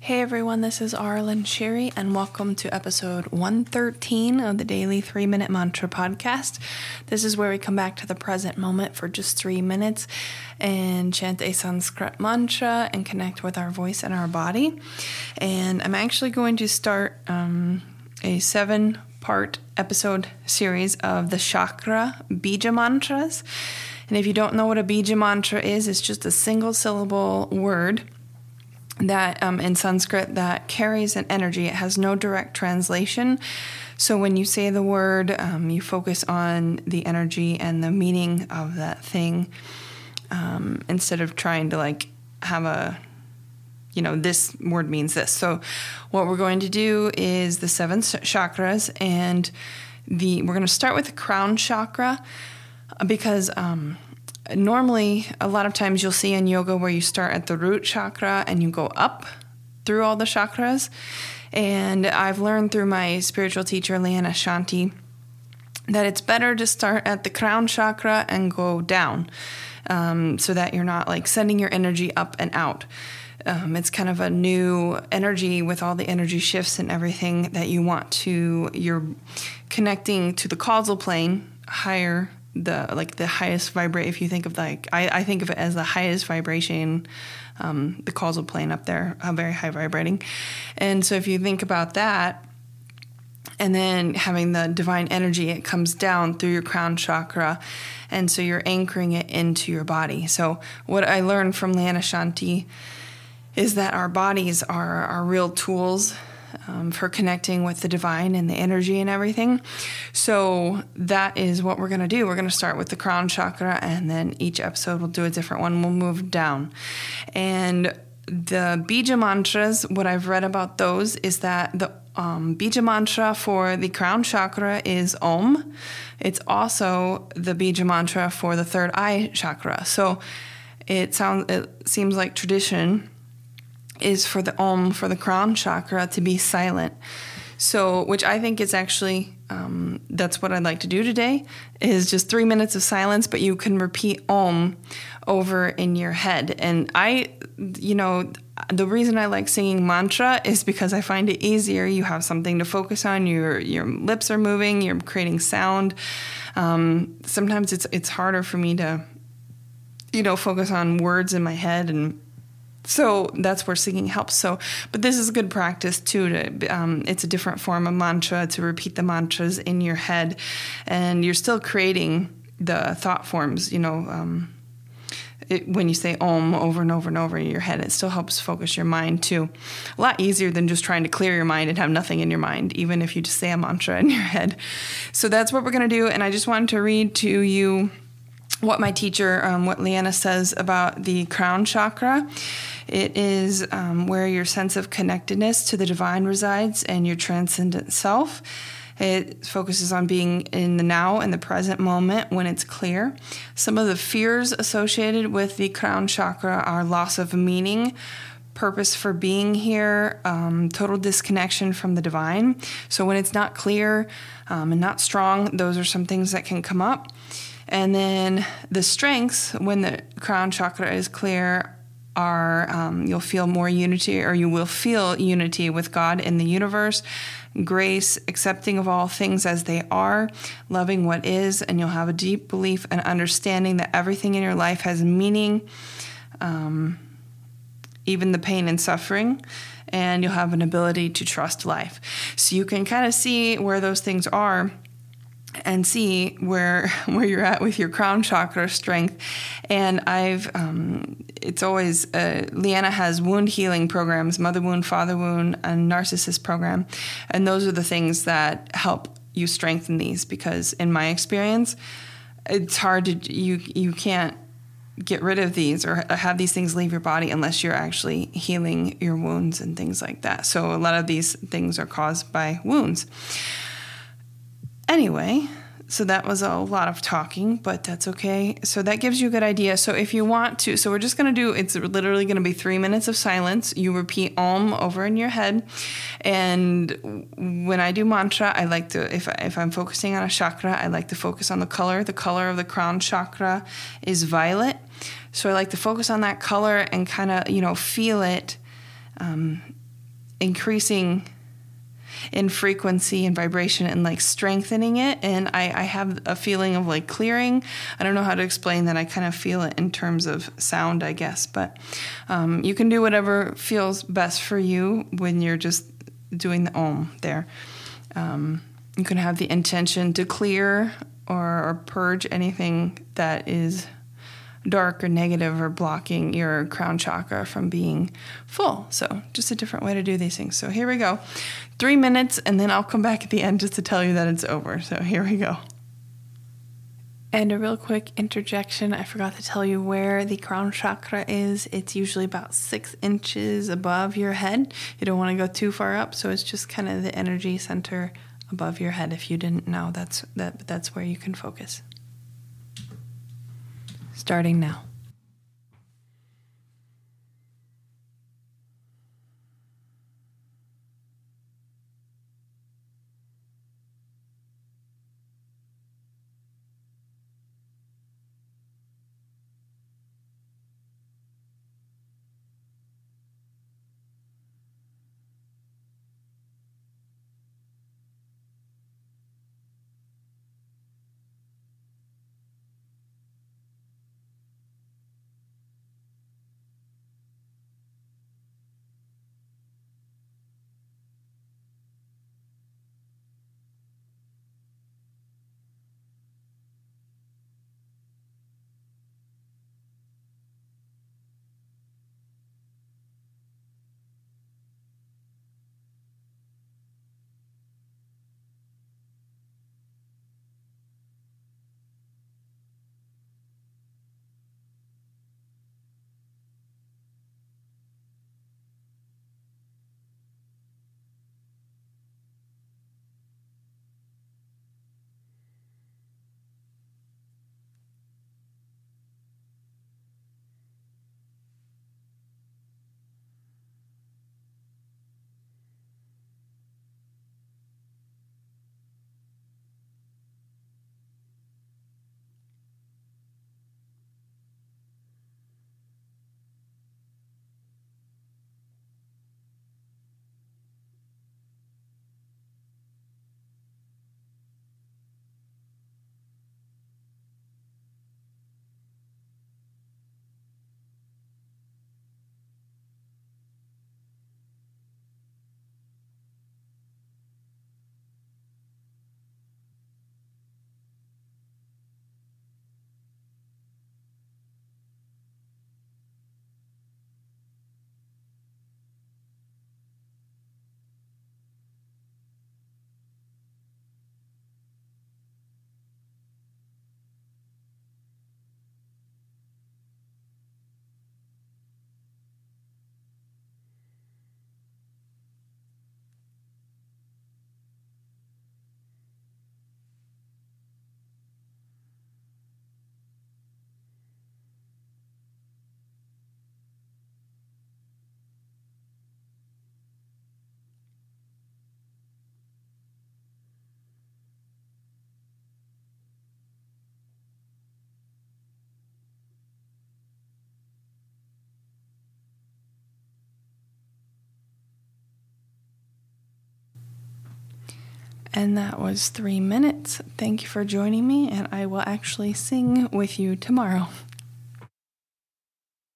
Hey everyone, this is Aaralyn Shiri, and welcome to episode 113 of the Daily 3 Minute Mantra Podcast. This is where we come back to the present moment for just three minutes and chant a Sanskrit mantra and connect with our voice and our body. And I'm actually going to start um, a seven part episode series of the chakra bija mantras. And if you don't know what a bija mantra is, it's just a single syllable word that um, in Sanskrit that carries an energy. It has no direct translation. So when you say the word, um, you focus on the energy and the meaning of that thing um, instead of trying to like have a you know this word means this so what we're going to do is the seven chakras and the we're going to start with the crown chakra because um, normally a lot of times you'll see in yoga where you start at the root chakra and you go up through all the chakras. And i've learned through my spiritual teacher Liana Shanti that it's better to start at the crown chakra and go down um, so that you're not like sending your energy up and out. Um, it's kind of a new energy with all the energy shifts and everything that you want to you're connecting to the causal plane higher the like the highest vibrate if you think of like I, I think of it as the highest vibration um, the causal plane up there very high vibrating. And so if you think about that and then having the divine energy it comes down through your crown chakra and so you're anchoring it into your body. So what i learned from Liana Shanti is that our bodies are our real tools um, for connecting with the divine and the energy and everything. So that is what we're going to do. We're going to start with the crown chakra, and then each episode we'll do a different one. We'll move down. And the bija mantras, what I've read about those is that the um, bija mantra for the crown chakra is Om. It's also the bija mantra for the third eye chakra. So it sounds, it seems like tradition is for the Om, for the crown chakra, to be silent. So, which I think is actually, um, that's what I'd like to do today, is just three minutes of silence, but you can repeat Om over in your head. And I, you know, the reason I like singing mantra is because I find it easier. You have something to focus on. Your your lips are moving. You're creating sound. Um, sometimes it's it's harder for me to, you know, focus on words in my head and so that's where singing helps. So, but this is good practice too. To um, it's a different form of mantra to repeat the mantras in your head, and you're still creating the thought forms. You know, um, it, when you say Om over and over and over in your head, it still helps focus your mind too. A lot easier than just trying to clear your mind and have nothing in your mind, even if you just say a mantra in your head. So that's what we're to do. And I just wanted to read to you what my teacher, um, what Liana says about the crown chakra. It is um, where your sense of connectedness to the divine resides and your transcendent self. It focuses on being in the now and the present moment when it's clear. Some of the fears associated with the crown chakra are loss of meaning, purpose for being here, um, total disconnection from the divine. So when it's not clear um, and not strong, those are some things that can come up. And then the strengths, when the crown chakra is clear, are um, you'll feel more unity, or you will feel unity with God in the universe, grace, accepting of all things as they are, loving what is, and you'll have a deep belief and understanding that everything in your life has meaning, um, even the pain and suffering. And you'll have an ability to trust life. So you can kind of see where those things are and see where where you're at with your crown chakra strength. And I've um, it's always uh, Liana has wound healing programs, mother wound, father wound, and narcissist program, and those are the things that help you strengthen these because in my experience, it's hard to you you can't get rid of these or have these things leave your body unless you're actually healing your wounds and things like that. So a lot of these things are caused by wounds. Anyway, so that was a lot of talking, but that's okay. So that gives you a good idea. So if you want to, so we're just going to do it's literally going to be 3 minutes of silence. You repeat om over in your head. And when I do mantra, I like to if if I'm focusing on a chakra, I like to focus on the color. The color of the crown chakra is violet. So I like to focus on that color and kind of, you know, feel it um, increasing in frequency and vibration and like strengthening it. And I, I have a feeling of like clearing. I don't know how to explain that. I kind of feel it in terms of sound, I guess. But um, you can do whatever feels best for you when you're just doing the om there. Um, you can have the intention to clear or, or purge anything that is dark or negative or blocking your crown chakra from being full. So, just a different way to do these things. So, here we go. Three minutes, and then I'll come back at the end just to tell you that it's over. So, here we go. And a real quick interjection I forgot to tell you where the crown chakra is. It's usually about six inches above your head. You don't want to go too far up, so it's just kind of the energy center above your head. If you didn't know, that's that that's where you can focus starting now. And that was three minutes. Thank you for joining me, and I will actually sing with you tomorrow.